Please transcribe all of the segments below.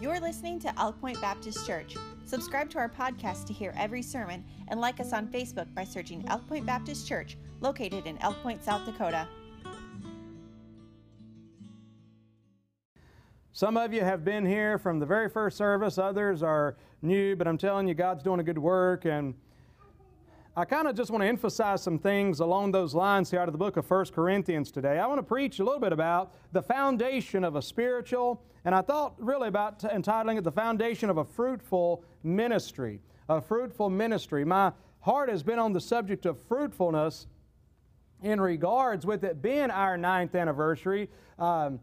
You're listening to Elk Point Baptist Church. Subscribe to our podcast to hear every sermon and like us on Facebook by searching Elk Point Baptist Church, located in Elk Point, South Dakota. Some of you have been here from the very first service, others are new, but I'm telling you, God's doing a good work. And I kind of just want to emphasize some things along those lines here out of the book of 1 Corinthians today. I want to preach a little bit about the foundation of a spiritual, and I thought really about entitling it The Foundation of a Fruitful Ministry. A fruitful ministry. My heart has been on the subject of fruitfulness in regards with it being our ninth anniversary. Um,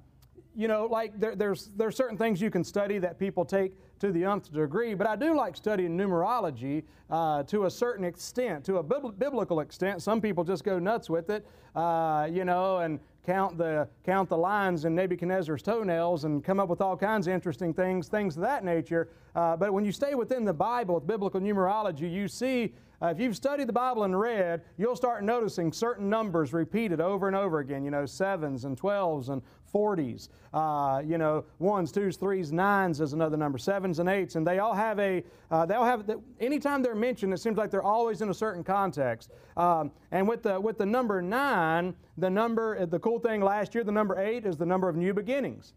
you know, like there, there's there's certain things you can study that people take to the nth degree, but I do like studying numerology uh, to a certain extent, to a biblical extent. Some people just go nuts with it, uh, you know, and count the count the lines in Nebuchadnezzar's toenails and come up with all kinds of interesting things, things of that nature. Uh, but when you stay within the Bible with biblical numerology, you see uh, if you've studied the Bible and read, you'll start noticing certain numbers repeated over and over again. You know, sevens and twelves and forties. Uh, you know, ones, twos, threes, nines is another number. Sevens and eights, and they all have a. Uh, they all have. The, anytime they're mentioned, it seems like they're always in a certain context. Um, and with the with the number nine, the number the cool thing last year, the number eight is the number of new beginnings.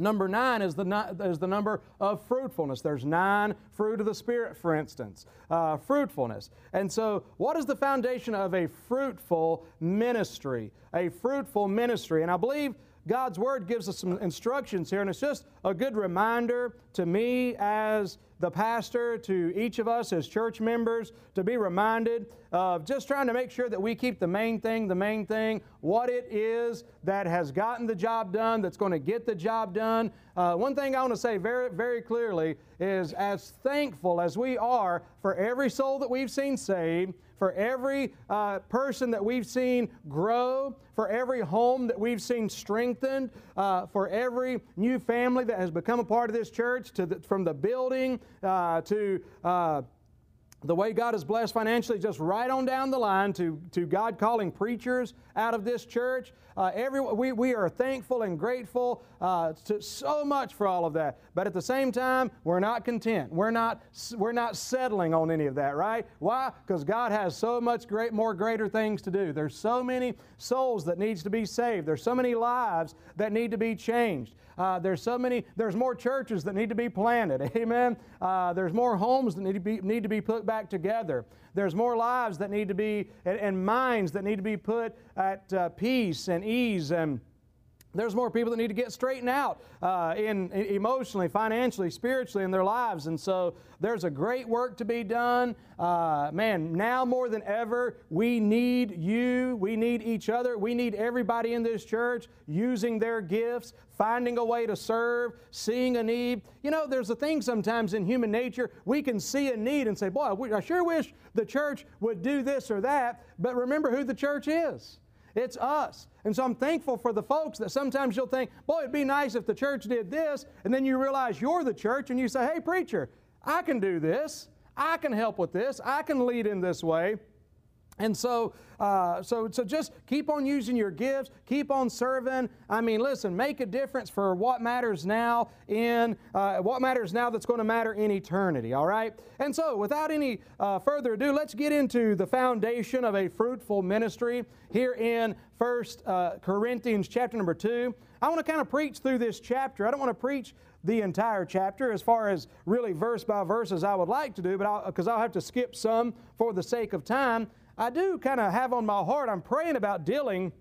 Number nine is the, is the number of fruitfulness. There's nine fruit of the Spirit, for instance, uh, fruitfulness. And so, what is the foundation of a fruitful ministry? A fruitful ministry. And I believe God's Word gives us some instructions here, and it's just a good reminder to me as the pastor, to each of us as church members, to be reminded of just trying to make sure that we keep the main thing the main thing, what it is that has gotten the job done, that's going to get the job done. Uh, one thing I want to say very, very clearly is as thankful as we are for every soul that we've seen saved, for every uh, person that we've seen grow, for every home that we've seen strengthened, uh, for every new family that has become a part of this church, to the, from the building uh, to uh, the way God has blessed financially, just right on down the line to, to God calling preachers out of this church. Uh, every, we, we are thankful and grateful uh, to so much for all of that. But at the same time, we're not content. We're not, we're not settling on any of that, right? Why? Because God has so much great, more greater things to do. There's so many souls that needs to be saved. There's so many lives that need to be changed. Uh, there's so many, there's more churches that need to be planted. Amen. Uh, there's more homes that need to, be, need to be put back together. There's more lives that need to be, and, and minds that need to be put at uh, peace and ease and there's more people that need to get straightened out uh, in, in, emotionally, financially, spiritually in their lives, and so there's a great work to be done. Uh, man, now more than ever, we need you. We need each other. We need everybody in this church using their gifts, finding a way to serve, seeing a need. You know, there's a thing sometimes in human nature we can see a need and say, "Boy, I sure wish the church would do this or that." But remember who the church is. It's us. And so I'm thankful for the folks that sometimes you'll think, boy, it'd be nice if the church did this. And then you realize you're the church and you say, hey, preacher, I can do this. I can help with this. I can lead in this way. And so, uh, so, so just keep on using your gifts, keep on serving. I mean, listen, make a difference for what matters now in uh, what matters now that's going to matter in eternity. All right. And so, without any uh, further ado, let's get into the foundation of a fruitful ministry here in First uh, Corinthians chapter number two. I want to kind of preach through this chapter. I don't want to preach the entire chapter as far as really verse by verse as I would like to do, but because I'll, I'll have to skip some for the sake of time. I do kind of have on my heart, I'm praying about dealing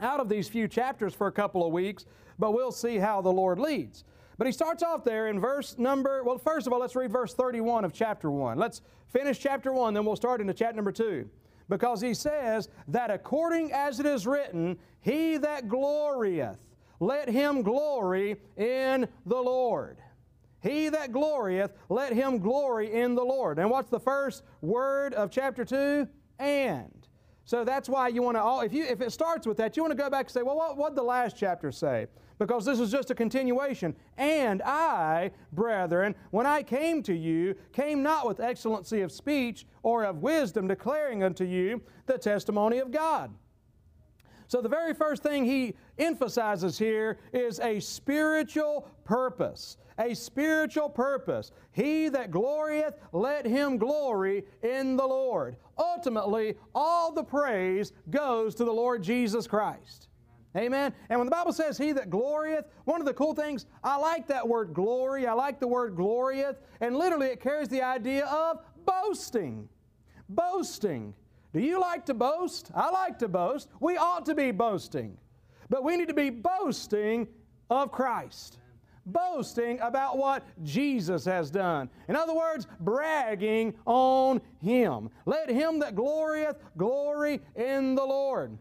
out of these few chapters for a couple of weeks, but we'll see how the Lord leads. But he starts off there in verse number, well, first of all, let's read verse 31 of chapter 1. Let's finish chapter 1, then we'll start into chapter number 2. Because he says that according as it is written, he that glorieth, let him glory in the Lord. He that glorieth, let him glory in the Lord. And what's the first word of chapter 2? And. So that's why you want to, if, you, if it starts with that, you want to go back and say, well, what did the last chapter say? Because this is just a continuation. And I, brethren, when I came to you, came not with excellency of speech or of wisdom, declaring unto you the testimony of God. So, the very first thing he emphasizes here is a spiritual purpose. A spiritual purpose. He that glorieth, let him glory in the Lord. Ultimately, all the praise goes to the Lord Jesus Christ. Amen. And when the Bible says, He that glorieth, one of the cool things, I like that word glory. I like the word glorieth. And literally, it carries the idea of boasting. Boasting. Do you like to boast? I like to boast. We ought to be boasting. But we need to be boasting of Christ. Boasting about what Jesus has done. In other words, bragging on Him. Let him that glorieth glory in the Lord.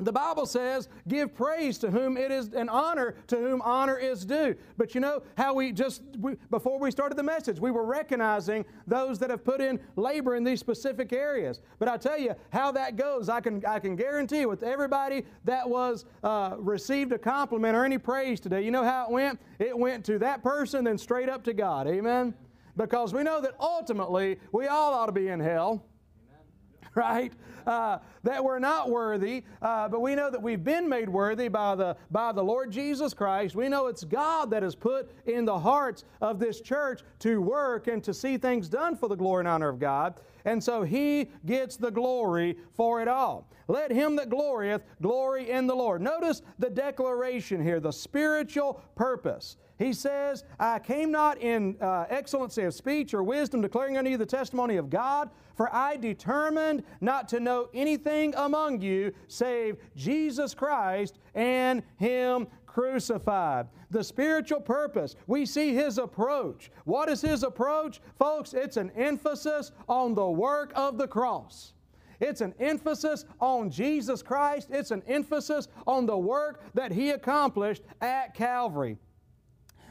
The Bible says, give praise to whom it is, and honor to whom honor is due. But you know how we just, we, before we started the message, we were recognizing those that have put in labor in these specific areas. But I tell you how that goes, I can, I can guarantee with everybody that was uh, received a compliment or any praise today, you know how it went? It went to that person, then straight up to God. Amen? Because we know that ultimately we all ought to be in hell. right? Uh, that we're not worthy, uh, but we know that we've been made worthy by the, by the Lord Jesus Christ. We know it's God that has put in the hearts of this church to work and to see things done for the glory and honor of God. And so He gets the glory for it all. Let him that glorieth glory in the Lord. Notice the declaration here, the spiritual purpose. He says, I came not in uh, excellency of speech or wisdom, declaring unto you the testimony of God, for I determined not to know anything among you save Jesus Christ and Him crucified. The spiritual purpose, we see his approach. What is his approach? Folks, it's an emphasis on the work of the cross. It's an emphasis on Jesus Christ. It's an emphasis on the work that he accomplished at Calvary.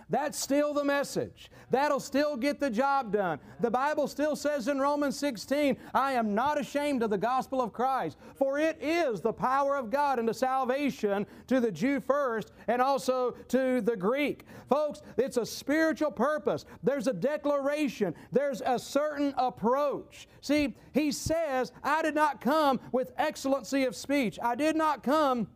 That's still the message. That'll still get the job done. The Bible still says in Romans 16, I am not ashamed of the gospel of Christ, for it is the power of God unto salvation to the Jew first and also to the Greek. Folks, it's a spiritual purpose. There's a declaration, there's a certain approach. See, he says, I did not come with excellency of speech. I did not come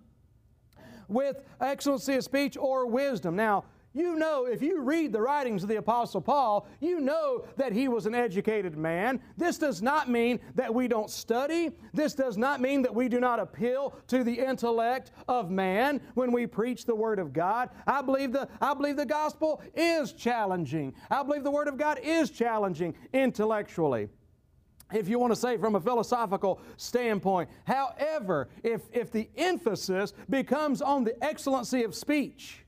with excellency of speech or wisdom. Now, you know, if you read the writings of the Apostle Paul, you know that he was an educated man. This does not mean that we don't study. This does not mean that we do not appeal to the intellect of man when we preach the Word of God. I believe the, I believe the gospel is challenging. I believe the Word of God is challenging intellectually if you want to say from a philosophical standpoint. However, if, if the emphasis becomes on the excellency of speech,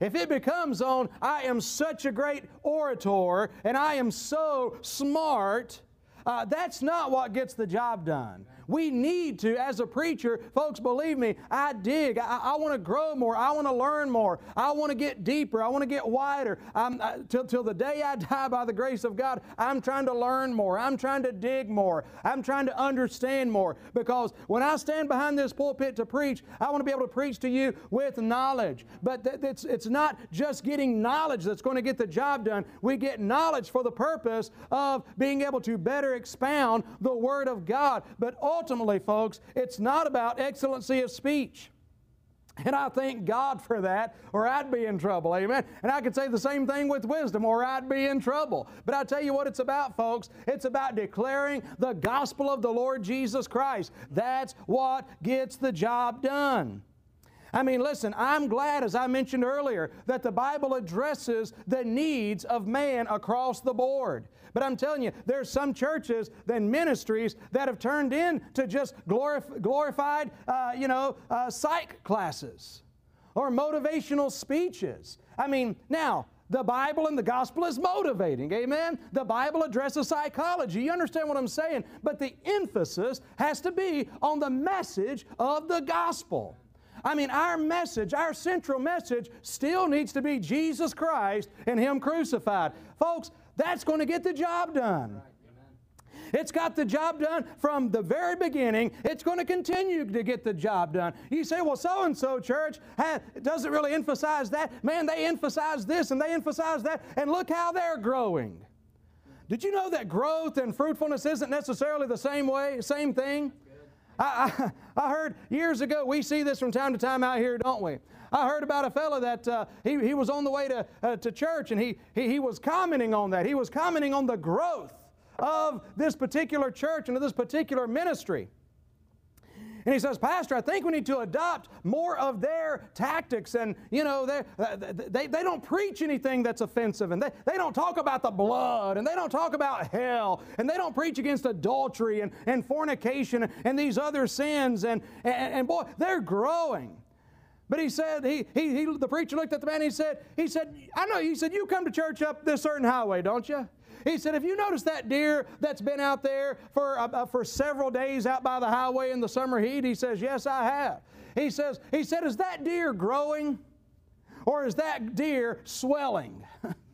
if it becomes on, I am such a great orator and I am so smart, uh, that's not what gets the job done. We need to, as a preacher, folks, believe me, I dig. I, I want to grow more. I want to learn more. I want to get deeper. I want to get wider. I'm, uh, till, till the day I die, by the grace of God, I'm trying to learn more. I'm trying to dig more. I'm trying to understand more. Because when I stand behind this pulpit to preach, I want to be able to preach to you with knowledge. But th- it's, it's not just getting knowledge that's going to get the job done. We get knowledge for the purpose of being able to better expound the Word of God. But ultimately, folks, it's not about excellency of speech. And I thank God for that, or I'd be in trouble. Amen. And I could say the same thing with wisdom, or I'd be in trouble. But I tell you what it's about, folks. It's about declaring the gospel of the Lord Jesus Christ. That's what gets the job done. I mean, listen, I'm glad, as I mentioned earlier, that the Bible addresses the needs of man across the board. But I'm telling you, there's some churches and ministries that have turned into just glorif- glorified, uh, you know, uh, psych classes or motivational speeches. I mean, now, the Bible and the gospel is motivating. Amen? The Bible addresses psychology. You understand what I'm saying? But the emphasis has to be on the message of the gospel. I mean, our message, our central message, still needs to be Jesus Christ and Him crucified. Folks, that's going to get the job done. It's got the job done from the very beginning. It's going to continue to get the job done. You say, well, so and so church doesn't really emphasize that. Man, they emphasize this and they emphasize that, and look how they're growing. Did you know that growth and fruitfulness isn't necessarily the same way, same thing? I, I, I, heard years ago, we see this from time to time out here, don't we? I heard about a fellow that uh, he, he was on the way to, uh, to church and he, he, he was commenting on that. He was commenting on the growth of this particular church and of this particular ministry. And he says, Pastor, I think we need to adopt more of their tactics. And, you know, uh, they, they don't preach anything that's offensive. And they, they don't talk about the blood. And they don't talk about hell. And they don't preach against adultery and, and fornication and these other sins. And, and, and boy, they're growing. But he said, he, he, he, the preacher looked at the man he said, he said, I know, he said, you come to church up this certain highway, don't you? He said, Have you noticed that deer that's been out there for, uh, uh, for several days out by the highway in the summer heat? He says, Yes, I have. He says, He said, Is that deer growing or is that deer swelling?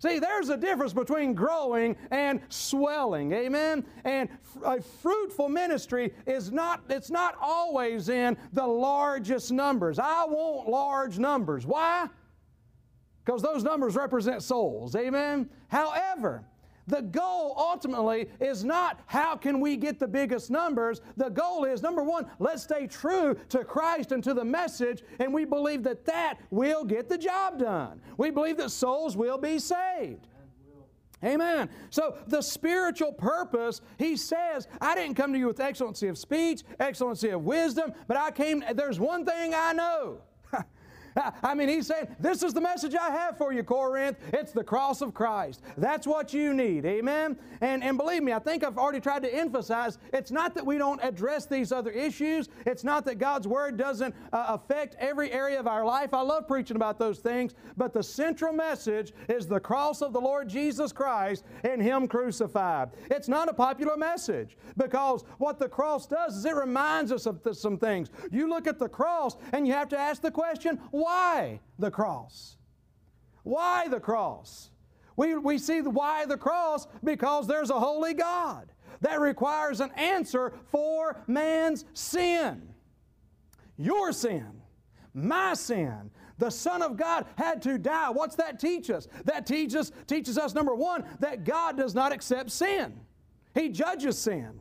See, there's a difference between growing and swelling. Amen. And a fruitful ministry is not it's not always in the largest numbers. I want large numbers. Why? because those numbers represent souls. Amen? However, the goal ultimately is not how can we get the biggest numbers. The goal is number one, let's stay true to Christ and to the message, and we believe that that will get the job done. We believe that souls will be saved. Amen. So, the spiritual purpose, he says, I didn't come to you with excellency of speech, excellency of wisdom, but I came, there's one thing I know. I mean, he's saying, This is the message I have for you, Corinth. It's the cross of Christ. That's what you need. Amen? And, and believe me, I think I've already tried to emphasize it's not that we don't address these other issues, it's not that God's Word doesn't uh, affect every area of our life. I love preaching about those things, but the central message is the cross of the Lord Jesus Christ and Him crucified. It's not a popular message because what the cross does is it reminds us of some things. You look at the cross and you have to ask the question, why the cross? Why the cross? We, we see why the cross because there's a holy God that requires an answer for man's sin. Your sin, my sin. The Son of God had to die. What's that teach us? That teaches, teaches us, number one, that God does not accept sin. He judges sin.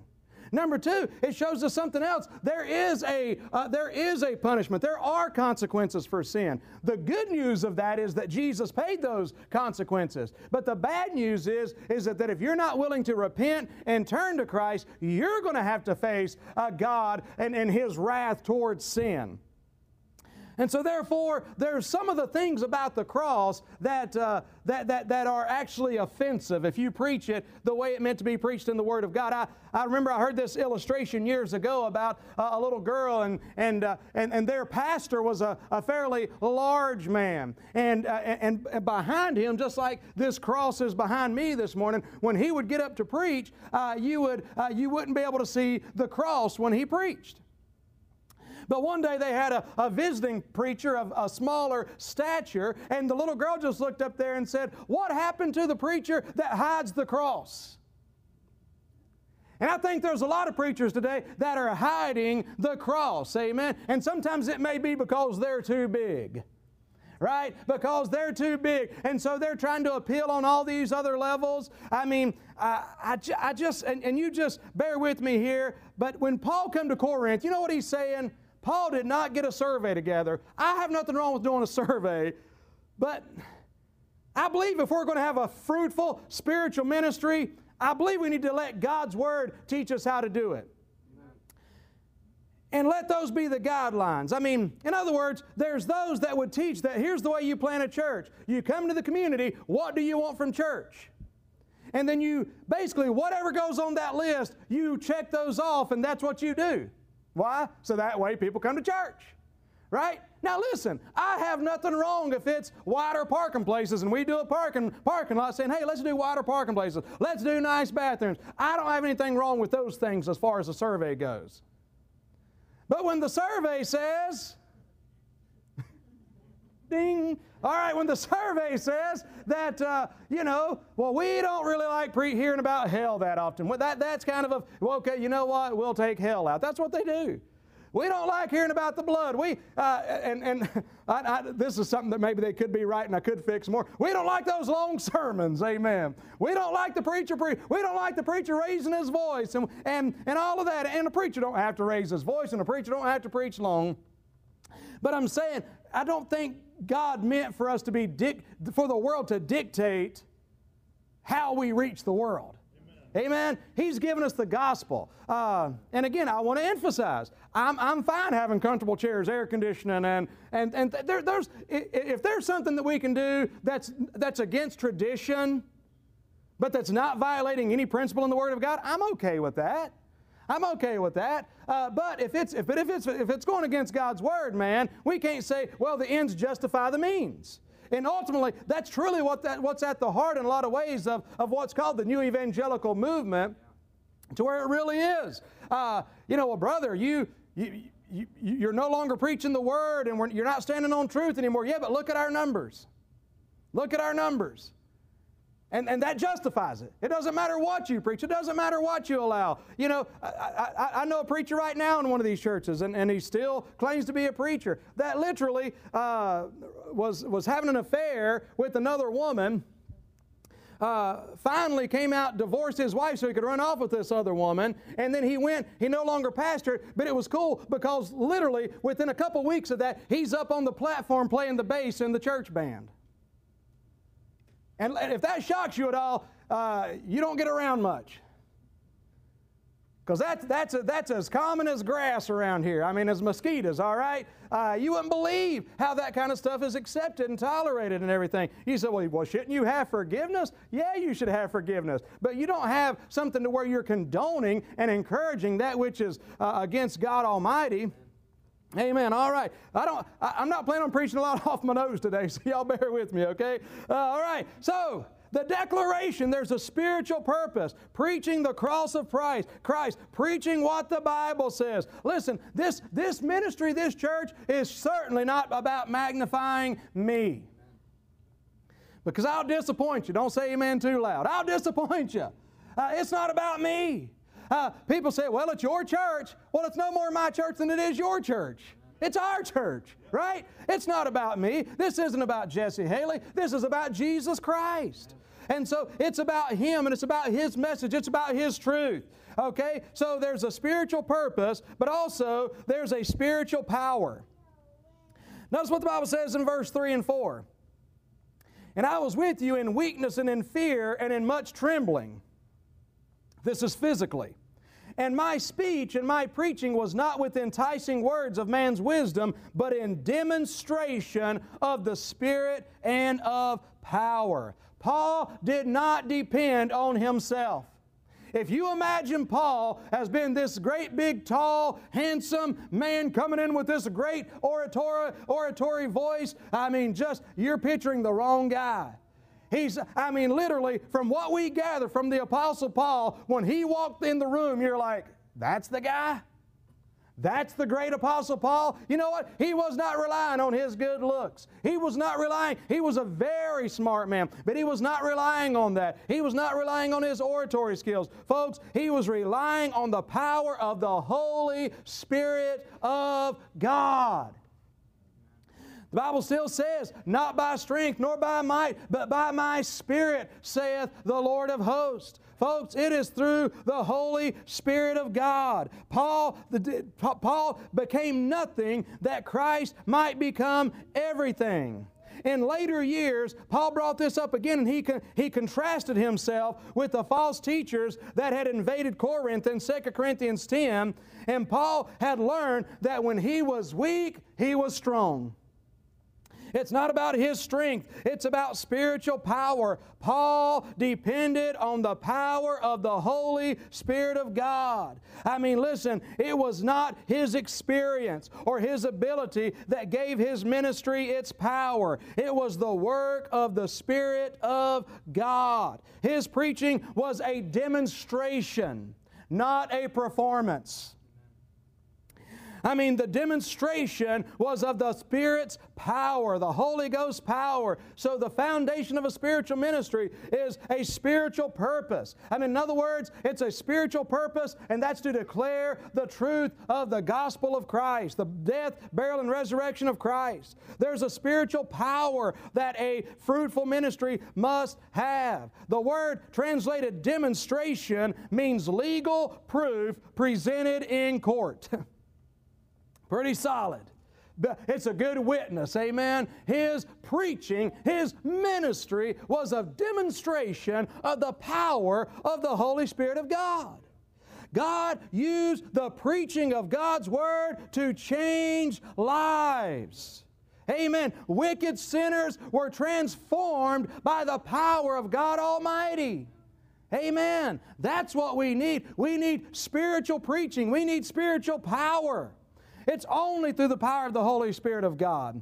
Number two, it shows us something else. There is a uh, there is a punishment. There are consequences for sin. The good news of that is that Jesus paid those consequences. But the bad news is is that, that if you're not willing to repent and turn to Christ, you're going to have to face uh, God and, and His wrath towards sin. And so, therefore, there's some of the things about the cross that, uh, that, that, that are actually offensive if you preach it the way it meant to be preached in the Word of God. I, I remember I heard this illustration years ago about uh, a little girl, and, and, uh, and, and their pastor was a, a fairly large man. And, uh, and, and behind him, just like this cross is behind me this morning, when he would get up to preach, uh, you, would, uh, you wouldn't be able to see the cross when he preached. But one day they had a, a visiting preacher of a smaller stature, and the little girl just looked up there and said, What happened to the preacher that hides the cross? And I think there's a lot of preachers today that are hiding the cross, amen? And sometimes it may be because they're too big right? Because they're too big. And so they're trying to appeal on all these other levels. I mean, I, I, I just, and, and, you just bear with me here, but when Paul come to Corinth, you know what he's saying? Paul did not get a survey together. I have nothing wrong with doing a survey, but I believe if we're going to have a fruitful spiritual ministry, I believe we need to let God's Word teach us how to do it. And let those be the guidelines. I mean, in other words, there's those that would teach that here's the way you plant a church. You come to the community, what do you want from church? And then you basically, whatever goes on that list, you check those off, and that's what you do. Why? So that way people come to church. Right? Now listen, I have nothing wrong if it's wider parking places and we do a parking parking lot saying, hey, let's do wider parking places. Let's do nice bathrooms. I don't have anything wrong with those things as far as the survey goes. But when the survey says, ding, all right, when the survey says that, uh, you know, well, we don't really like pre- hearing about hell that often. Well, that, that's kind of a, well, okay, you know what? We'll take hell out. That's what they do. We don't like hearing about the blood. We uh, and and I, I, this is something that maybe they could be right and I could fix more. We don't like those long sermons. Amen. We don't like the preacher. Pre- we don't like the preacher raising his voice and and and all of that. And the preacher don't have to raise his voice, and the preacher don't have to preach long. But I'm saying I don't think God meant for us to be dic- for the world to dictate how we reach the world. Amen. He's given us the gospel. Uh, and again, I want to emphasize I'm, I'm fine having comfortable chairs, air conditioning, and, and, and there, there's, if there's something that we can do that's, that's against tradition, but that's not violating any principle in the Word of God, I'm okay with that. I'm okay with that. Uh, but if it's, if, it, if, it's, if it's going against God's Word, man, we can't say, well, the ends justify the means. And ultimately, that's truly what that, what's at the heart in a lot of ways of, of what's called the new evangelical movement to where it really is. Uh, you know, well, brother, you, you, you, you're no longer preaching the word and you're not standing on truth anymore. Yeah, but look at our numbers. Look at our numbers. And, and that justifies it. It doesn't matter what you preach. It doesn't matter what you allow. You know, I, I, I know a preacher right now in one of these churches, and, and he still claims to be a preacher, that literally uh, was, was having an affair with another woman. Uh, finally came out, divorced his wife so he could run off with this other woman. And then he went, he no longer pastored, but it was cool because literally within a couple weeks of that, he's up on the platform playing the bass in the church band. And if that shocks you at all, uh, you don't get around much. Because that's, that's, that's as common as grass around here. I mean, as mosquitoes, all right? Uh, you wouldn't believe how that kind of stuff is accepted and tolerated and everything. You say, well, well, shouldn't you have forgiveness? Yeah, you should have forgiveness. But you don't have something to where you're condoning and encouraging that which is uh, against God Almighty. Amen. All right. I don't. I, am not planning on preaching a lot off my nose today, so y'all bear with me, okay? Uh, all right. So the declaration, there's a spiritual purpose. Preaching the cross of Christ, Christ, preaching what the Bible says. Listen, this this ministry, this church is certainly not about magnifying me. Because I'll disappoint you. Don't say amen too loud. I'll disappoint you. Uh, it's not about me. Uh, people say, well, it's your church. Well, it's no more my church than it is your church. It's our church, right? It's not about me. This isn't about Jesse Haley. This is about Jesus Christ. And so it's about Him and it's about His message. It's about His truth. Okay? So there's a spiritual purpose, but also there's a spiritual power. Notice what the Bible says in verse 3 and 4. And I was with you in weakness and in fear and in much trembling. This is physically. And my speech and my preaching was not with enticing words of man's wisdom, but in demonstration of the Spirit and of power. Paul did not depend on himself. If you imagine Paul as being this great, big, tall, handsome man coming in with this great oratory, oratory voice, I mean, just you're picturing the wrong guy. He's, I mean, literally, from what we gather from the Apostle Paul, when he walked in the room, you're like, that's the guy? That's the great Apostle Paul. You know what? He was not relying on his good looks. He was not relying, he was a very smart man, but he was not relying on that. He was not relying on his oratory skills. Folks, he was relying on the power of the Holy Spirit of God. The Bible still says, Not by strength nor by might, but by my Spirit, saith the Lord of hosts. Folks, it is through the Holy Spirit of God. Paul, the, Paul became nothing that Christ might become everything. In later years, Paul brought this up again and he, he contrasted himself with the false teachers that had invaded Corinth in 2 Corinthians 10. And Paul had learned that when he was weak, he was strong. It's not about his strength, it's about spiritual power. Paul depended on the power of the Holy Spirit of God. I mean, listen, it was not his experience or his ability that gave his ministry its power, it was the work of the Spirit of God. His preaching was a demonstration, not a performance. I mean, the demonstration was of the Spirit's power, the Holy Ghost power. So, the foundation of a spiritual ministry is a spiritual purpose. I mean, in other words, it's a spiritual purpose, and that's to declare the truth of the gospel of Christ, the death, burial, and resurrection of Christ. There's a spiritual power that a fruitful ministry must have. The word translated demonstration means legal proof presented in court. Pretty solid. It's a good witness, amen. His preaching, his ministry was a demonstration of the power of the Holy Spirit of God. God used the preaching of God's Word to change lives. Amen. Wicked sinners were transformed by the power of God Almighty. Amen. That's what we need. We need spiritual preaching, we need spiritual power. It's only through the power of the Holy Spirit of God.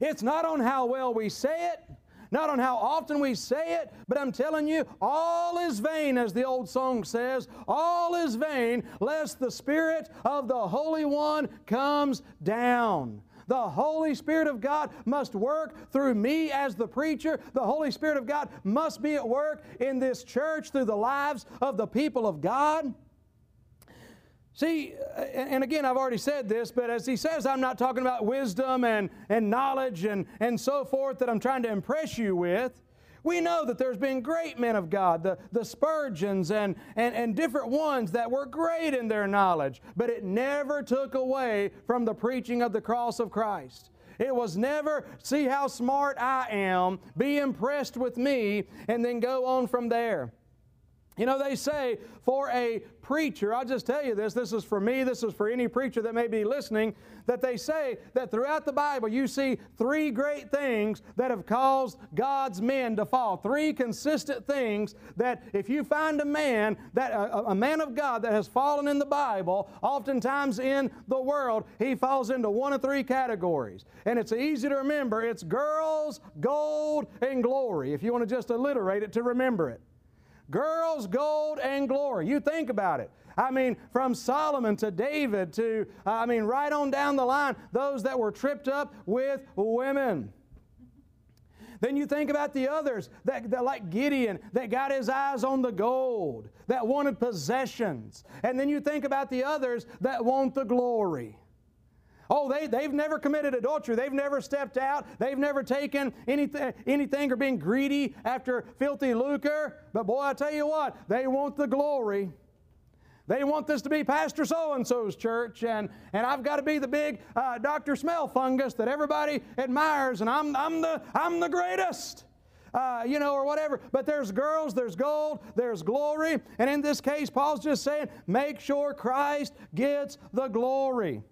It's not on how well we say it, not on how often we say it, but I'm telling you, all is vain, as the old song says, all is vain, lest the Spirit of the Holy One comes down. The Holy Spirit of God must work through me as the preacher. The Holy Spirit of God must be at work in this church through the lives of the people of God. See, uh, and again, I've already said this, but as he says, I'm not talking about wisdom and, and knowledge and, and so forth that I'm trying to impress you with. We know that there's been great men of God, the, the Spurgeons and, and, and different ones that were great in their knowledge, but it never took away from the preaching of the cross of Christ. It was never, see how smart I am, be impressed with me, and then go on from there. You know, they say for a preacher, I'll just tell you this, this is for me, this is for any preacher that may be listening, that they say that throughout the Bible you see three great things that have caused God's men to fall. Three consistent things that if you find a man, that a, a man of God that has fallen in the Bible, oftentimes in the world, he falls into one of three categories. And it's easy to remember. It's girls, gold, and glory, if you want to just alliterate it to remember it. Girls, gold, and glory. You think about it. I mean, from Solomon to David to, uh, I mean, right on down the line, those that were tripped up with women. Then you think about the others, that, that, like Gideon, that got his eyes on the gold, that wanted possessions. And then you think about the others that want the glory. Oh, they, they've never committed adultery. They've never stepped out. They've never taken anything, anything or been greedy after filthy lucre. But boy, I tell you what, they want the glory. They want this to be Pastor so and so's church, and, and I've got to be the big uh, Dr. Smell fungus that everybody admires, and I'm, I'm, the, I'm the greatest. Uh, you know, or whatever. But there's girls, there's gold, there's glory. And in this case, Paul's just saying, make sure Christ gets the glory.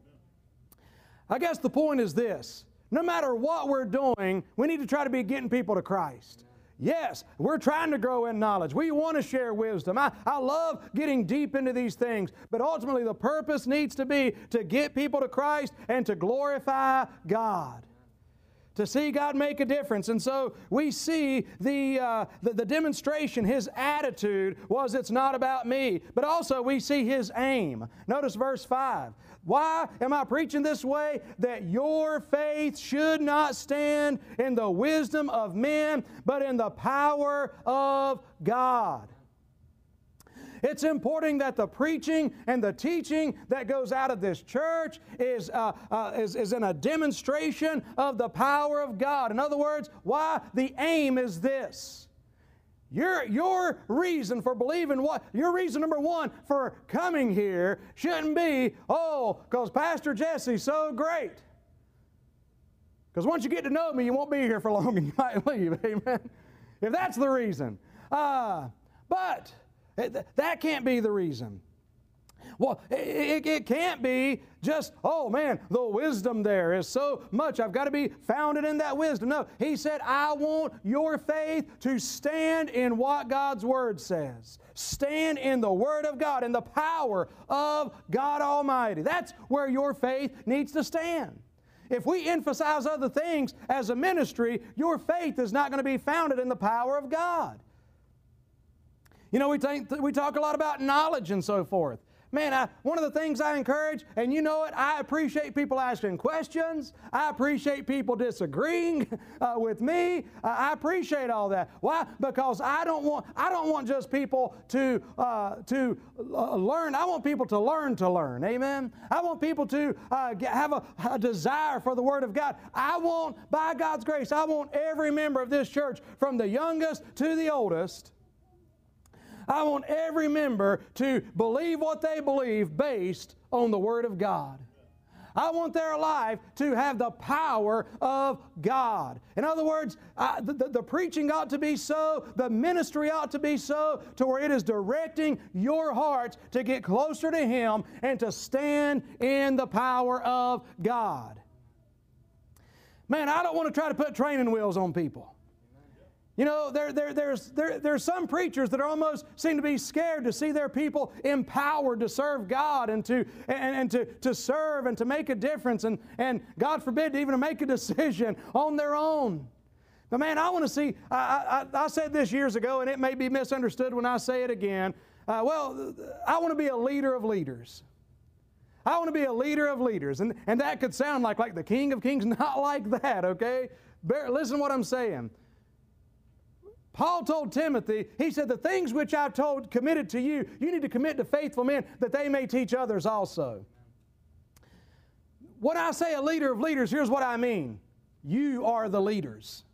I guess the point is this no matter what we're doing, we need to try to be getting people to Christ. Yes, we're trying to grow in knowledge. We want to share wisdom. I, I love getting deep into these things, but ultimately the purpose needs to be to get people to Christ and to glorify God to see God make a difference. And so we see the, uh, the, the, demonstration, his attitude was it's not about me, but also we see his aim. Notice verse 5. Why am I preaching this way? That your faith should not stand in the wisdom of men, but in the power of God. It's important that the preaching and the teaching that goes out of this church is, uh, uh, is, is in a demonstration of the power of God. In other words, why? The aim is this. Your, your reason for believing what, your reason number one for coming here shouldn't be, oh, because Pastor Jesse's so great. Because once you get to know me, you won't be here for long and you might leave. Amen. If that's the reason. Uh, but that can't be the reason. Well, it, it, can't be just, oh man, the wisdom there is so much. I've got to be founded in that wisdom. No, he said, I want your faith to stand in what God's Word says. Stand in the Word of God, in the power of God Almighty. That's where your faith needs to stand. If we emphasize other things as a ministry, your faith is not going to be founded in the power of God. You know, we, think, we talk a lot about knowledge and so forth. Man, I, one of the things I encourage, and you know it, I appreciate people asking questions. I appreciate people disagreeing uh, with me. Uh, I appreciate all that. Why? Because I don't want I don't want just people to uh, to uh, learn. I want people to learn to learn. Amen. I want people to uh, get, have a, a desire for the Word of God. I want, by God's grace, I want every member of this church, from the youngest to the oldest I want every member to believe what they believe based on the Word of God. I want their life to have the power of God. In other words, I, the, the, preaching ought to be so, the ministry ought to be so, to where it is directing your hearts to get closer to Him and to stand in the power of God. Man, I don't want to try to put training wheels on people. You know, there, there, there's, there, there's some preachers that almost seem to be scared to see their people empowered to serve God and to, and, and to, to serve and to make a difference and, and, God forbid, even to make a decision on their own. But man, I want to see, I, I, I, said this years ago, and it may be misunderstood when I say it again. Uh, well, I want to be a leader of leaders. I want to be a leader of leaders. And, and that could sound like, like the King of Kings, not like that, okay? Bear, listen to what I'm saying. Paul told Timothy, he said, The things which I've told, committed to you, you need to commit to faithful men that they may teach others also. When I say a leader of leaders, here's what I mean you are the leaders.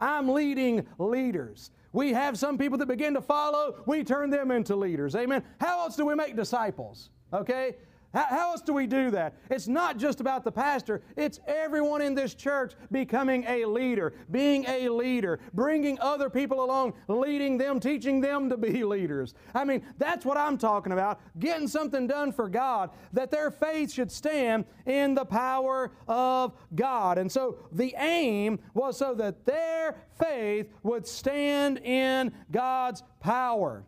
I'm leading leaders. We have some people that begin to follow, we turn them into leaders. Amen. How else do we make disciples? Okay? How, else do we do that? It's not just about the pastor, it's everyone in this church becoming a leader, being a leader, bringing other people along, leading them, teaching them to be leaders. I mean, that's what I'm talking about. Getting something done for God, that their faith should stand in the power of God. And so the aim was so that their faith would stand in God's power.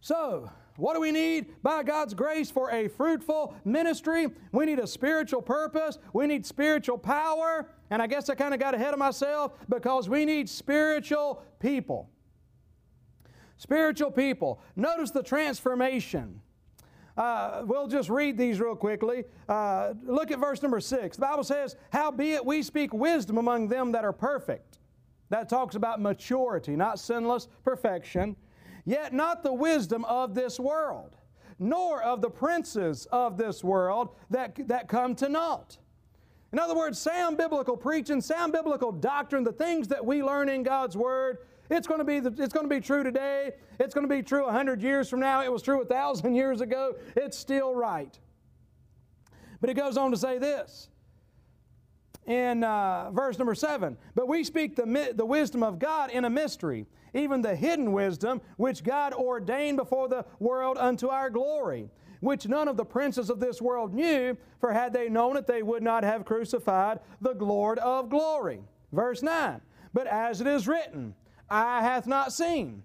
So, what do we need? By God's grace for a fruitful ministry, we need a spiritual purpose, we need spiritual power, and I guess I kind of got ahead of myself because we need spiritual people. Spiritual people. Notice the transformation. Uh, we'll just read these real quickly. Uh, look at verse number six. The Bible says, Howbeit we speak wisdom among them that are perfect. That talks about maturity, not sinless perfection yet not the wisdom of this world, nor of the princes of this world that, that come to naught. In other words, sound biblical preaching, sound biblical doctrine, the things that we learn in God's Word, it's going to be, it's going to be true today. It's going to be true 100 years from now. It was true 1,000 years ago. It's still right. But it goes on to say this in uh, verse number 7 But we speak the, the wisdom of God in a mystery even the hidden wisdom which God ordained before the world unto our glory, which none of the princes of this world knew, for had they known it, they would not have crucified the Lord of glory. Verse 9 But as it is written, Eye hath not seen,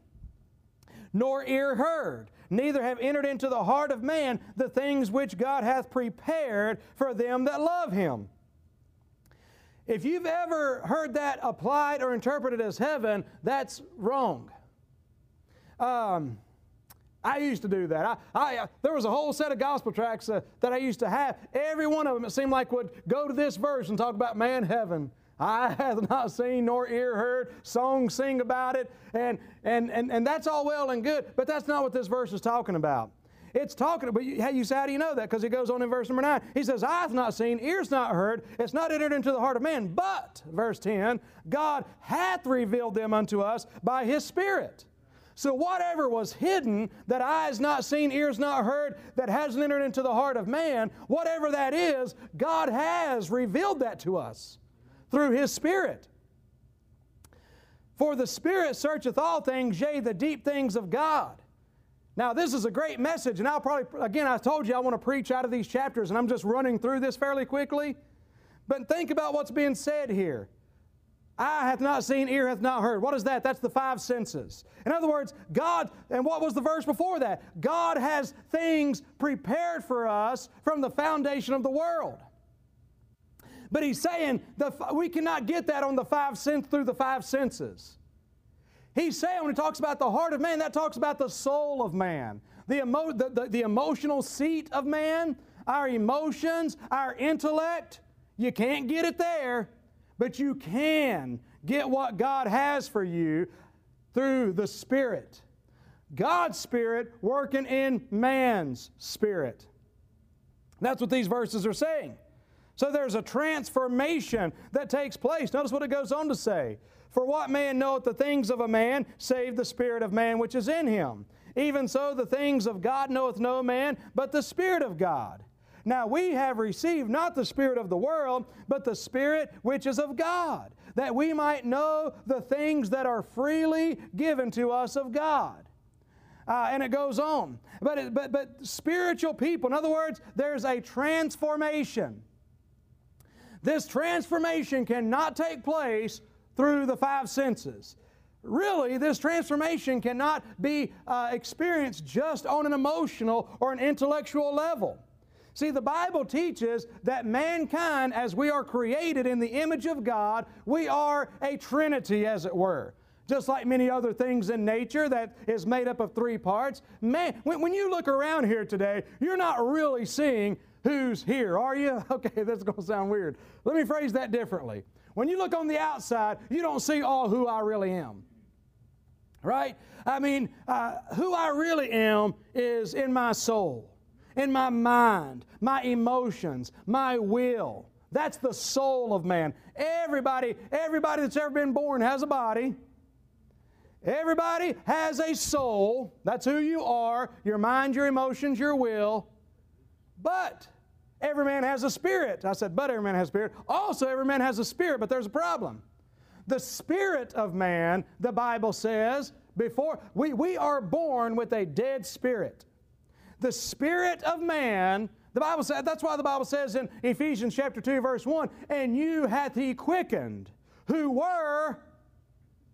nor ear heard, neither have entered into the heart of man the things which God hath prepared for them that love him. If you've ever heard that applied or interpreted as heaven, that's wrong. Um, I used to do that. I, I uh, there was a whole set of gospel tracks uh, that I used to have. Every one of them, it seemed like, would go to this verse and talk about man heaven. I have not seen nor ear heard, songs sing about it, and, and, and, and that's all well and good, but that's not what this verse is talking about. It's talking, but you, you say, how do you know that? Because he goes on in verse number 9. He says, Eyes not seen, ears not heard, it's not entered into the heart of man. But, verse 10, God hath revealed them unto us by his Spirit. So, whatever was hidden, that eyes not seen, ears not heard, that hasn't entered into the heart of man, whatever that is, God has revealed that to us through His Spirit. For the Spirit searcheth all things, yea, the deep things of God. Now, this is a great message, and I'll probably, again, I told you I want to preach out of these chapters, and I'm just running through this fairly quickly. But think about what's being said here. Eye hath not seen, ear hath not heard. What is that? That's the five senses. In other words, God, and what was the verse before that? God has things prepared for us from the foundation of the world. But he's saying the, we cannot get that on the five sense through the five senses. He's saying when he talks about the heart of man, that talks about the soul of man. the, emo- the, the, the emotional seat of man, our emotions, our intellect. You can't get it there, but you can get what God has for you through the Spirit. God's Spirit working in man's spirit. That's what these verses are saying. So there's a transformation that takes place. Notice what it goes on to say. For what man knoweth the things of a man, save the spirit of man which is in him? Even so, the things of God knoweth no man, but the Spirit of God. Now we have received not the Spirit of the world, but the Spirit which is of God, that we might know the things that are freely given to us of God. Uh, and it goes on. But, it, but, but spiritual people, in other words, there's a transformation. This transformation cannot take place through the five senses. Really, this transformation cannot be uh, experienced just on an emotional or an intellectual level. See, the Bible teaches that mankind, as we are created in the image of God, we are a trinity, as it were. Just like many other things in nature that is made up of three parts. Man, when, when you look around here today, you're not really seeing who's here, are you? Okay, that's going to sound weird. Let me phrase that differently. When you look on the outside, you don't see all who I really am. Right? I mean, uh, who I really am is in my soul, in my mind, my emotions, my will. That's the soul of man. Everybody, everybody that's ever been born has a body. Everybody has a soul. That's who you are your mind, your emotions, your will. But every man has a spirit. I said, but every man has a spirit. Also, every man has a spirit, but there's a problem. The spirit of man, the Bible says, before we, we are born with a dead spirit. The spirit of man, the Bible says, that's why the Bible says in Ephesians chapter 2, verse 1, and you hath he quickened who were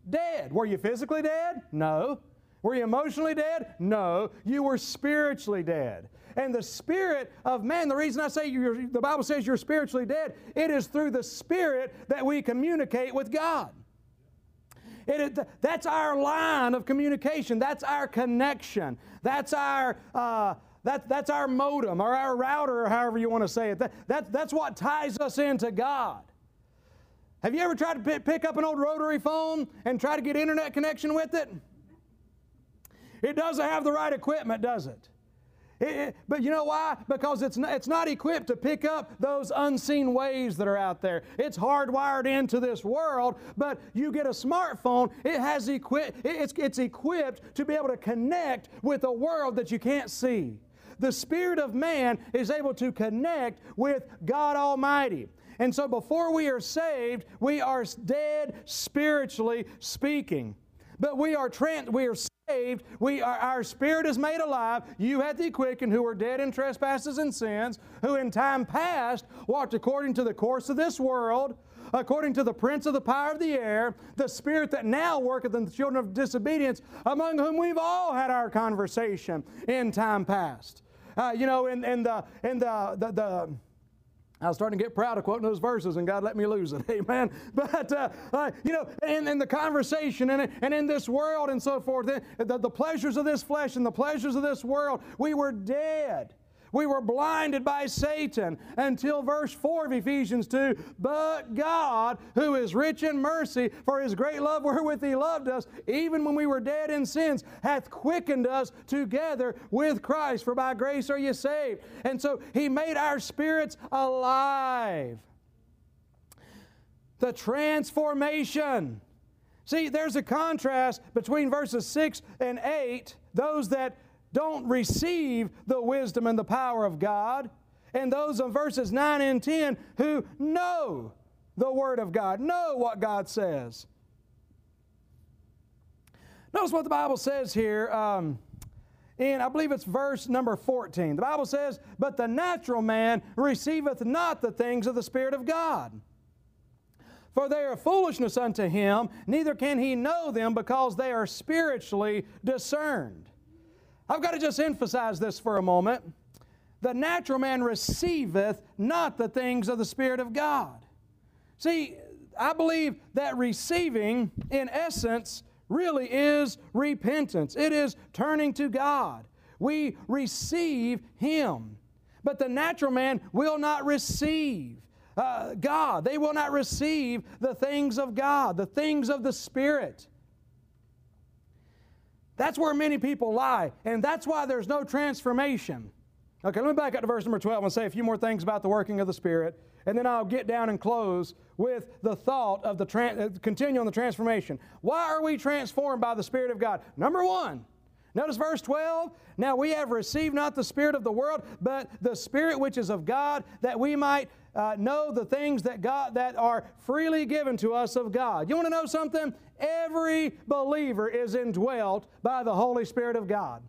dead. Were you physically dead? No. Were you emotionally dead? No. You were spiritually dead. And the spirit of man, the reason I say the Bible says you're spiritually dead, it is through the spirit that we communicate with God. It, that's our line of communication. That's our connection. That's our, uh, that, that's our modem or our router or however you want to say it. That, that, that's what ties us into God. Have you ever tried to pick up an old rotary phone and try to get internet connection with it? It doesn't have the right equipment, does it? It, it, but you know why? Because it's not, it's not equipped to pick up those unseen waves that are out there. It's hardwired into this world, but you get a smartphone, it has equi- it's, it's equipped to be able to connect with a world that you can't see. The Spirit of man is able to connect with God Almighty. And so before we are saved, we are dead spiritually speaking. But we are trans- we are saved. We are, our spirit is made alive. You had the quickened who were dead in trespasses and sins, who in time past walked according to the course of this world, according to the prince of the power of the air, the spirit that now worketh in the children of disobedience, among whom we've all had our conversation in time past. Uh, you know, in, in the in the, the, the I was starting to get proud of quoting those verses, and God let me lose it. Amen. But, uh, uh, you know, in, in the conversation and, and in this world and so forth, the, the pleasures of this flesh and the pleasures of this world, we were dead. We were blinded by Satan until verse 4 of Ephesians 2. But God, who is rich in mercy, for his great love wherewith he loved us, even when we were dead in sins, hath quickened us together with Christ. For by grace are you saved. And so he made our spirits alive. The transformation. See, there's a contrast between verses 6 and 8, those that don't receive the wisdom and the power of God, and those in verses 9 and 10 who know the Word of God, know what God says. Notice what the Bible says here. Um, in, I believe it's verse number 14. The Bible says, But the natural man receiveth not the things of the Spirit of God. For they are foolishness unto him, neither can he know them because they are spiritually discerned. I've got to just emphasize this for a moment. The natural man receiveth not the things of the Spirit of God. See, I believe that receiving, in essence, really is repentance. It is turning to God. We receive Him. But the natural man will not receive uh, God. They will not receive the things of God, the things of the Spirit. That's where many people lie, and that's why there's no transformation. Okay, let me back up to verse number 12 and say a few more things about the working of the Spirit, and then I'll get down and close with the thought of the tra- uh, continue on the transformation. Why are we transformed by the Spirit of God? Number one, notice verse 12. Now we have received not the Spirit of the world, but the Spirit which is of God, that we might uh, know the things that God that are freely given to us of God. You want to know something? Every believer is indwelt by the Holy Spirit of God.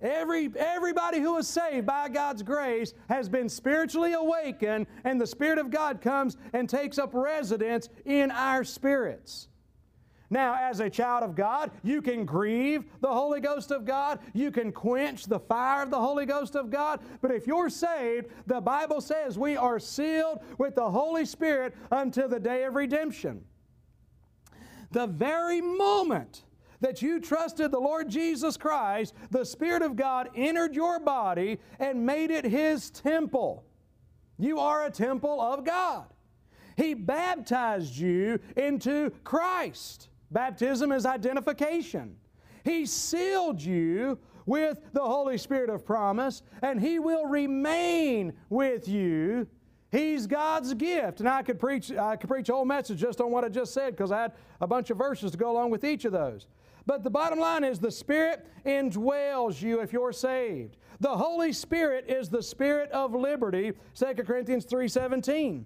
Every, everybody who is saved by God's grace has been spiritually awakened, and the Spirit of God comes and takes up residence in our spirits. Now, as a child of God, you can grieve the Holy Ghost of God. You can quench the fire of the Holy Ghost of God. But if you're saved, the Bible says we are sealed with the Holy Spirit until the day of redemption. The very moment that you trusted the Lord Jesus Christ, the Spirit of God entered your body and made it His temple. You are a temple of God. He baptized you into Christ. Baptism is identification. He sealed you with the Holy Spirit of promise, and He will remain with you. He's God's gift. And I could preach, I could preach a whole message just on what I just said because I had a bunch of verses to go along with each of those. But the bottom line is the Spirit indwells you if you're saved. The Holy Spirit is the Spirit of liberty, 2 Corinthians 3.17.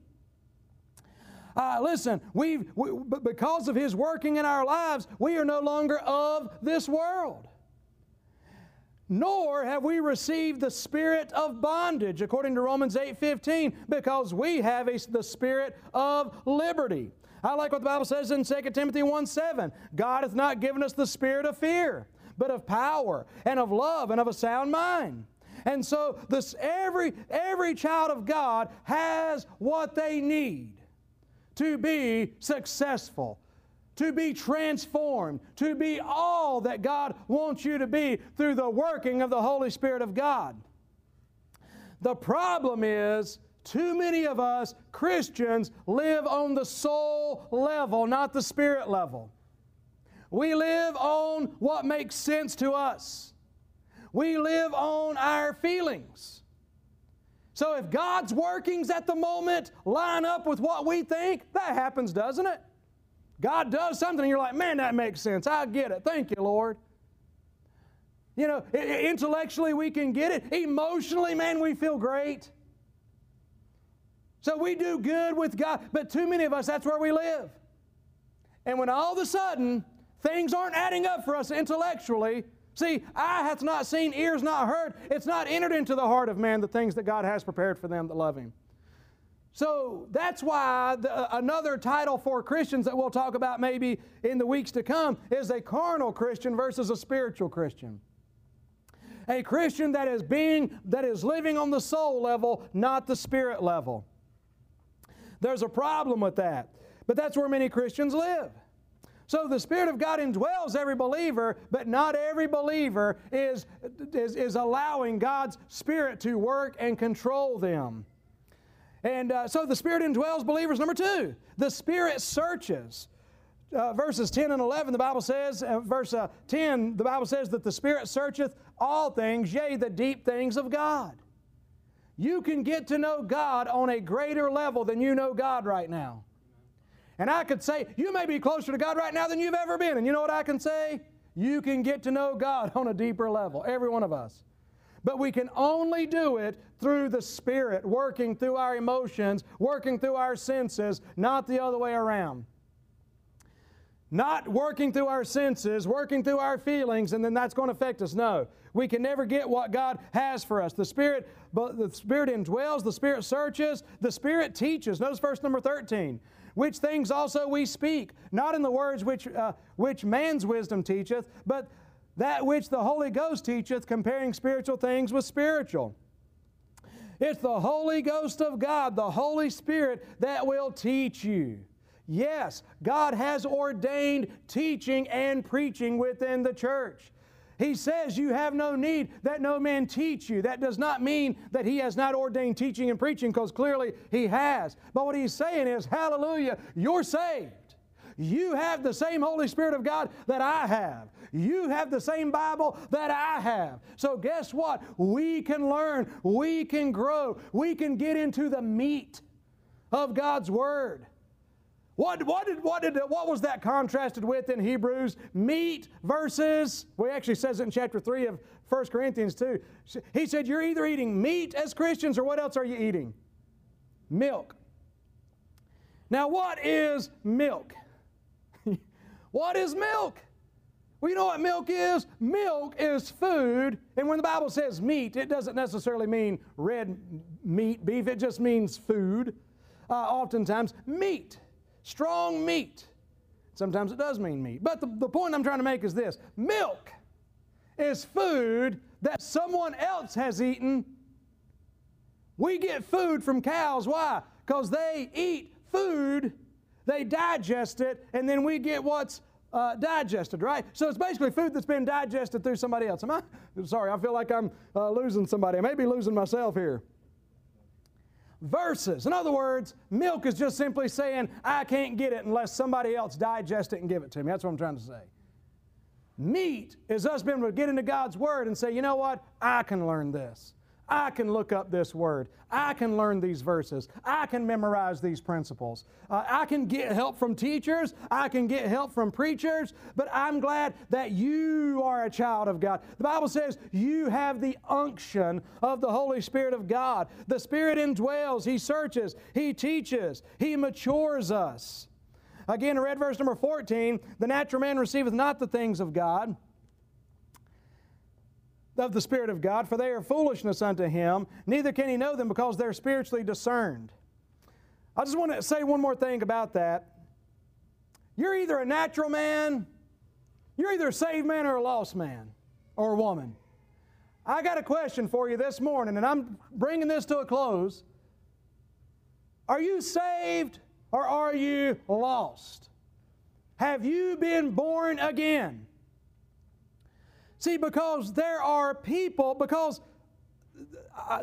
Uh, listen, we've, we, because of His working in our lives, we are no longer of this world. Nor have we received the spirit of bondage, according to Romans 8:15, because we have a, the spirit of liberty. I like what the Bible says in 2 Timothy 1 7. God hath not given us the spirit of fear, but of power and of love and of a sound mind. And so this every every child of God has what they need to be successful, to be transformed, to be all that God wants you to be through the working of the Holy Spirit of God. The problem is, too many of us Christians live on the soul level, not the spirit level. We live on what makes sense to us. We live on our feelings. So if God's workings at the moment line up with what we think, that happens, doesn't it? God does something, and you're like, man, that makes sense. I get it. Thank you, Lord. You know, intellectually we can get it. Emotionally, man, we feel great. So we do good with God, but too many of us, that's where we live. And when all of a sudden things aren't adding up for us intellectually, See, eye hath not seen, ears not heard. It's not entered into the heart of man the things that God has prepared for them that love Him. So that's why the, uh, another title for Christians that we'll talk about maybe in the weeks to come is a carnal Christian versus a spiritual Christian. A Christian that is being that is living on the soul level, not the spirit level. There's a problem with that. But that's where many Christians live. So the Spirit of God indwells every believer, but not every believer is, is, is allowing God's Spirit to work and control them. And uh, so the Spirit indwells believers. Number two, the Spirit searches. Uh, verses 10 and 11, the Bible says, uh, verse uh, 10, the Bible says that the Spirit searcheth all things, yea, the deep things of God. You can get to know God on a greater level than you know God right now. And I could say, you may be closer to God right now than you've ever been. And you know what I can say? You can get to know God on a deeper level, every one of us. But we can only do it through the Spirit, working through our emotions, working through our senses, not the other way around. Not working through our senses, working through our feelings, and then that's going to affect us. No. We can never get what God has for us. The Spirit, but the Spirit indwells, the Spirit searches, the Spirit teaches. Notice verse number 13 which things also we speak, not in the words which, uh, which man's wisdom teacheth, but that which the Holy Ghost teacheth, comparing spiritual things with spiritual. It's the Holy Ghost of God, the Holy Spirit, that will teach you. Yes, God has ordained teaching and preaching within the church. He says you have no need that no man teach you. That does not mean that he has not ordained teaching and preaching, because clearly he has. But what he's saying is, hallelujah, you're saved. You have the same Holy Spirit of God that I have. You have the same Bible that I have. So, guess what? We can learn, we can grow, we can get into the meat of God's Word. What, what, did, what, did, what was that contrasted with in Hebrews? Meat versus, well, he actually says it in chapter 3 of 1 Corinthians too. He said, You're either eating meat as Christians or what else are you eating? Milk. Now, what is milk? what is milk? Well, you know what milk is? Milk is food, and when the Bible says meat, it doesn't necessarily mean red meat, beef, it just means food. Uh, oftentimes, meat strong meat. Sometimes it does mean meat. But the, the point I'm trying to make is this milk is food that someone else has eaten. We get food from cows. Why? Because they eat food, they digest it, and then we get what's uh, digested, right? So it's basically food that's been digested through somebody else. Am I? Sorry, I feel like I'm uh, losing somebody. I may be losing myself here verses. In other words, milk is just simply saying, I can't get it unless somebody else digests it and give it to me. That's what I'm trying to say. Meat is us being able to get into God's Word and say, you know what? I can learn this. I can look up this word. I can learn these verses. I can memorize these principles. Uh, I can get help from teachers. I can get help from preachers. But I'm glad that you are a child of God. The Bible says you have the unction of the Holy Spirit of God. The Spirit indwells, He searches, He teaches, He matures us. Again, read verse number 14 the natural man receiveth not the things of God of the Spirit of God, for they are foolishness unto him, neither can he know them because they're spiritually discerned. I just want to say one more thing about that. You're either a natural man, you're either a saved man or a lost man or a woman. I got a question for you this morning, and I'm bringing this to a close. Are you saved or are you lost? Have you been born again? See, because there are people, because I,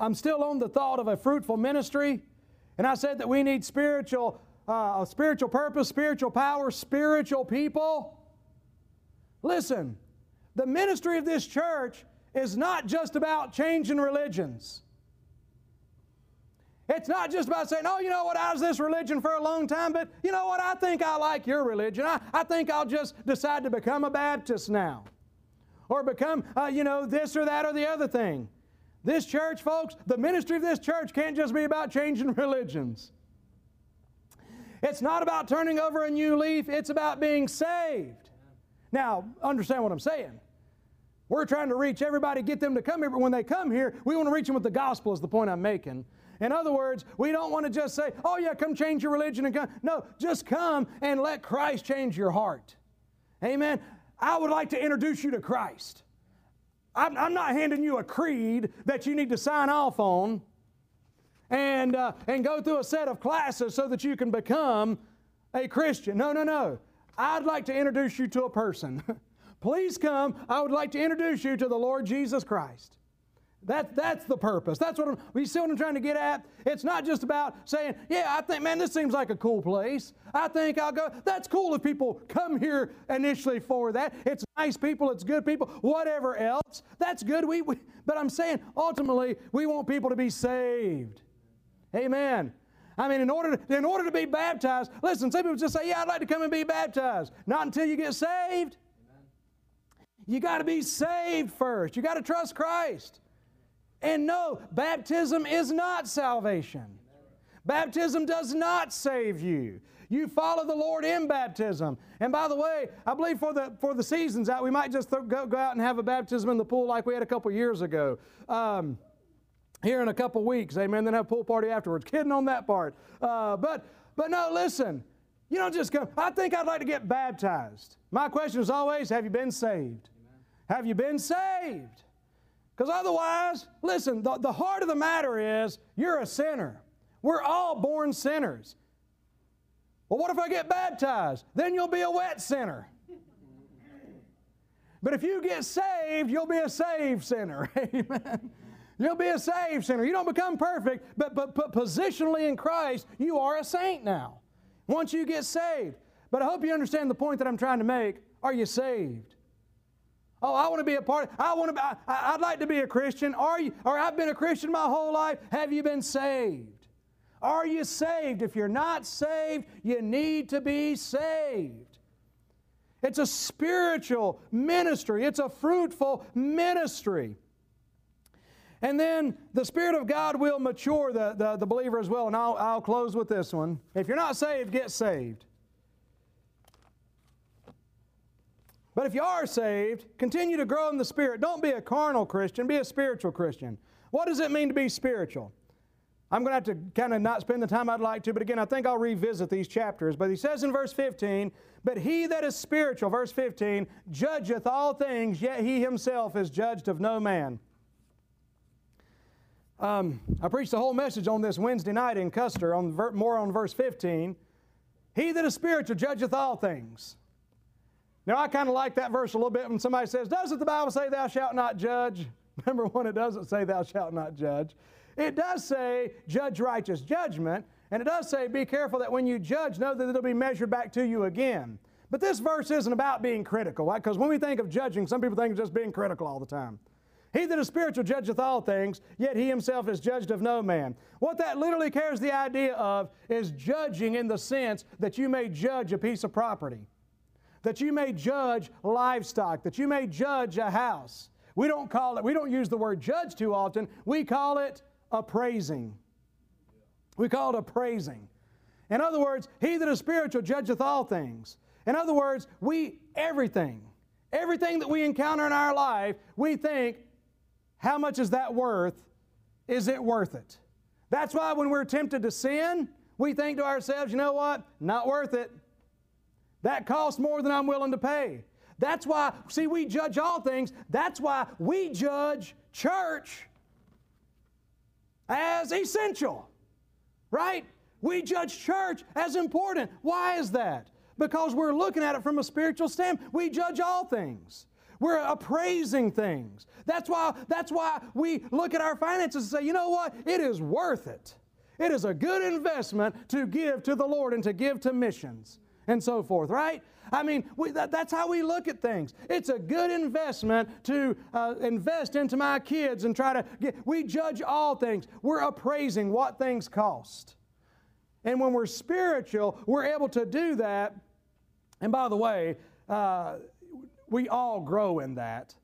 am still on the thought of a fruitful ministry, and I said that we need spiritual, uh, spiritual purpose, spiritual power, spiritual people. Listen, the ministry of this church is not just about changing religions. It's not just about saying, oh, you know what, I was this religion for a long time, but you know what, I think I like your religion. I, I think I'll just decide to become a Baptist now or become, uh, you know, this or that or the other thing. This church, folks, the ministry of this church can't just be about changing religions. It's not about turning over a new leaf, it's about being saved. Now, understand what I'm saying. We're trying to reach everybody, get them to come here, but when they come here, we want to reach them with the gospel, is the point I'm making. In other words, we don't want to just say, oh, yeah, come change your religion and come. No, just come and let Christ change your heart. Amen. I would like to introduce you to Christ. I'm, I'm not handing you a creed that you need to sign off on and, uh, and go through a set of classes so that you can become a Christian. No, no, no. I'd like to introduce you to a person. Please come. I would like to introduce you to the Lord Jesus Christ. That, that's the purpose. That's what I'm, you see what I'm trying to get at? It's not just about saying, yeah, I think, man, this seems like a cool place. I think I'll go. That's cool if people come here initially for that. It's nice people, it's good people, whatever else. That's good. We, we but I'm saying, ultimately, we want people to be saved. Amen. I mean, in order, to, in order to be baptized, listen, some people just say, yeah, I'd like to come and be baptized. Not until you get saved. You got to be saved first. You got to trust Christ. And no, baptism is not salvation. Baptism does not save you. You follow the Lord in baptism. And by the way, I believe for the for the seasons out, we might just th- go, go out and have a baptism in the pool like we had a couple years ago. Um, here in a couple weeks, amen. Then have a pool party afterwards. Kidding on that part. Uh, but but no, listen. You don't just come. I think I'd like to get baptized. My question is always, have you been saved? Amen. Have you been saved? Because otherwise, listen, the, the heart of the matter is you're a sinner. We're all born sinners. Well, what if I get baptized? Then you'll be a wet sinner. But if you get saved, you'll be a saved sinner. Amen. You'll be a saved sinner. You don't become perfect, but, but, but positionally in Christ, you are a saint now once you get saved. But I hope you understand the point that I'm trying to make. Are you saved? Oh, I want to be a part. I want to. Be, I, would like to be a Christian. Are you? Or I've been a Christian my whole life. Have you been saved? Are you saved? If you're not saved, you need to be saved. It's a spiritual ministry. It's a fruitful ministry. And then the Spirit of God will mature the, the, the believer as well. And I'll, I'll close with this one. If you're not saved, get saved. But if you are saved, continue to grow in the Spirit. Don't be a carnal Christian, be a spiritual Christian. What does it mean to be spiritual? I'm going to have to kind of not spend the time I'd like to, but again, I think I'll revisit these chapters. But he says in verse 15, But he that is spiritual, verse 15, judgeth all things, yet he himself is judged of no man. Um, I preached the whole message on this Wednesday night in Custer, on more on verse 15. He that is spiritual judgeth all things. Now, I kind of like that verse a little bit when somebody says, Doesn't the Bible say, Thou shalt not judge? Remember one, it doesn't say, Thou shalt not judge? It does say, Judge righteous judgment, and it does say, Be careful that when you judge, know that it'll be measured back to you again. But this verse isn't about being critical, right? Because when we think of judging, some people think of just being critical all the time. He that is spiritual judgeth all things, yet he himself is judged of no man. What that literally carries the idea of is judging in the sense that you may judge a piece of property, that you may judge livestock, that you may judge a house. We don't call it, we don't use the word judge too often, we call it appraising. We call it appraising. In other words, he that is spiritual judgeth all things. In other words, we, everything, everything that we encounter in our life, we think, how much is that worth? Is it worth it? That's why when we're tempted to sin, we think to ourselves, you know what? Not worth it. That costs more than I'm willing to pay. That's why, see, we judge all things. That's why we judge church as essential, right? We judge church as important. Why is that? Because we're looking at it from a spiritual standpoint. We judge all things. We're appraising things. That's why, that's why we look at our finances and say, you know what? It is worth it. It is a good investment to give to the Lord and to give to missions and so forth, right? I mean, we, that, that's how we look at things. It's a good investment to uh, invest into my kids and try to get. We judge all things. We're appraising what things cost. And when we're spiritual, we're able to do that. And by the way, uh, we all grow in that.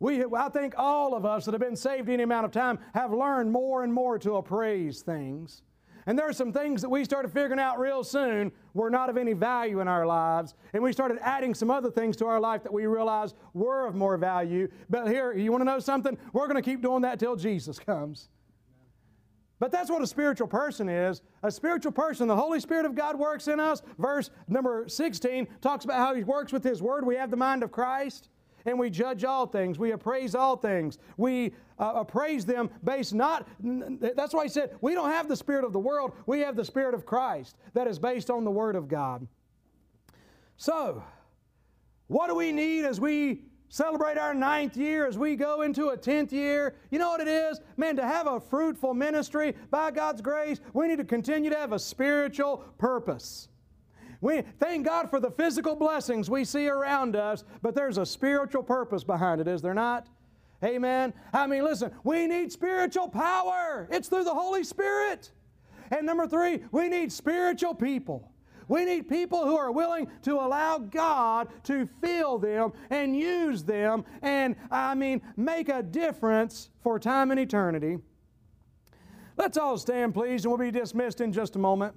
We, I think all of us that have been saved any amount of time have learned more and more to appraise things. And there are some things that we started figuring out real soon were not of any value in our lives. And we started adding some other things to our life that we realized were of more value. But here, you want to know something? We're going to keep doing that till Jesus comes. But that's what a spiritual person is. A spiritual person, the Holy Spirit of God works in us. Verse number 16 talks about how He works with His Word. We have the mind of Christ and we judge all things. We appraise all things. We uh, appraise them based not, that's why he said, we don't have the spirit of the world, we have the spirit of Christ that is based on the Word of God. So, what do we need as we celebrate our ninth year as we go into a tenth year. You know what it is? Man, to have a fruitful ministry by God's grace, we need to continue to have a spiritual purpose. We thank God for the physical blessings we see around us, but there's a spiritual purpose behind it, is there not? Amen. I mean, listen, we need spiritual power. It's through the Holy Spirit. And number three, we need spiritual people. We need people who are willing to allow God to fill them and use them and, I mean, make a difference for time and eternity. Let's all stand, please, and we'll be dismissed in just a moment.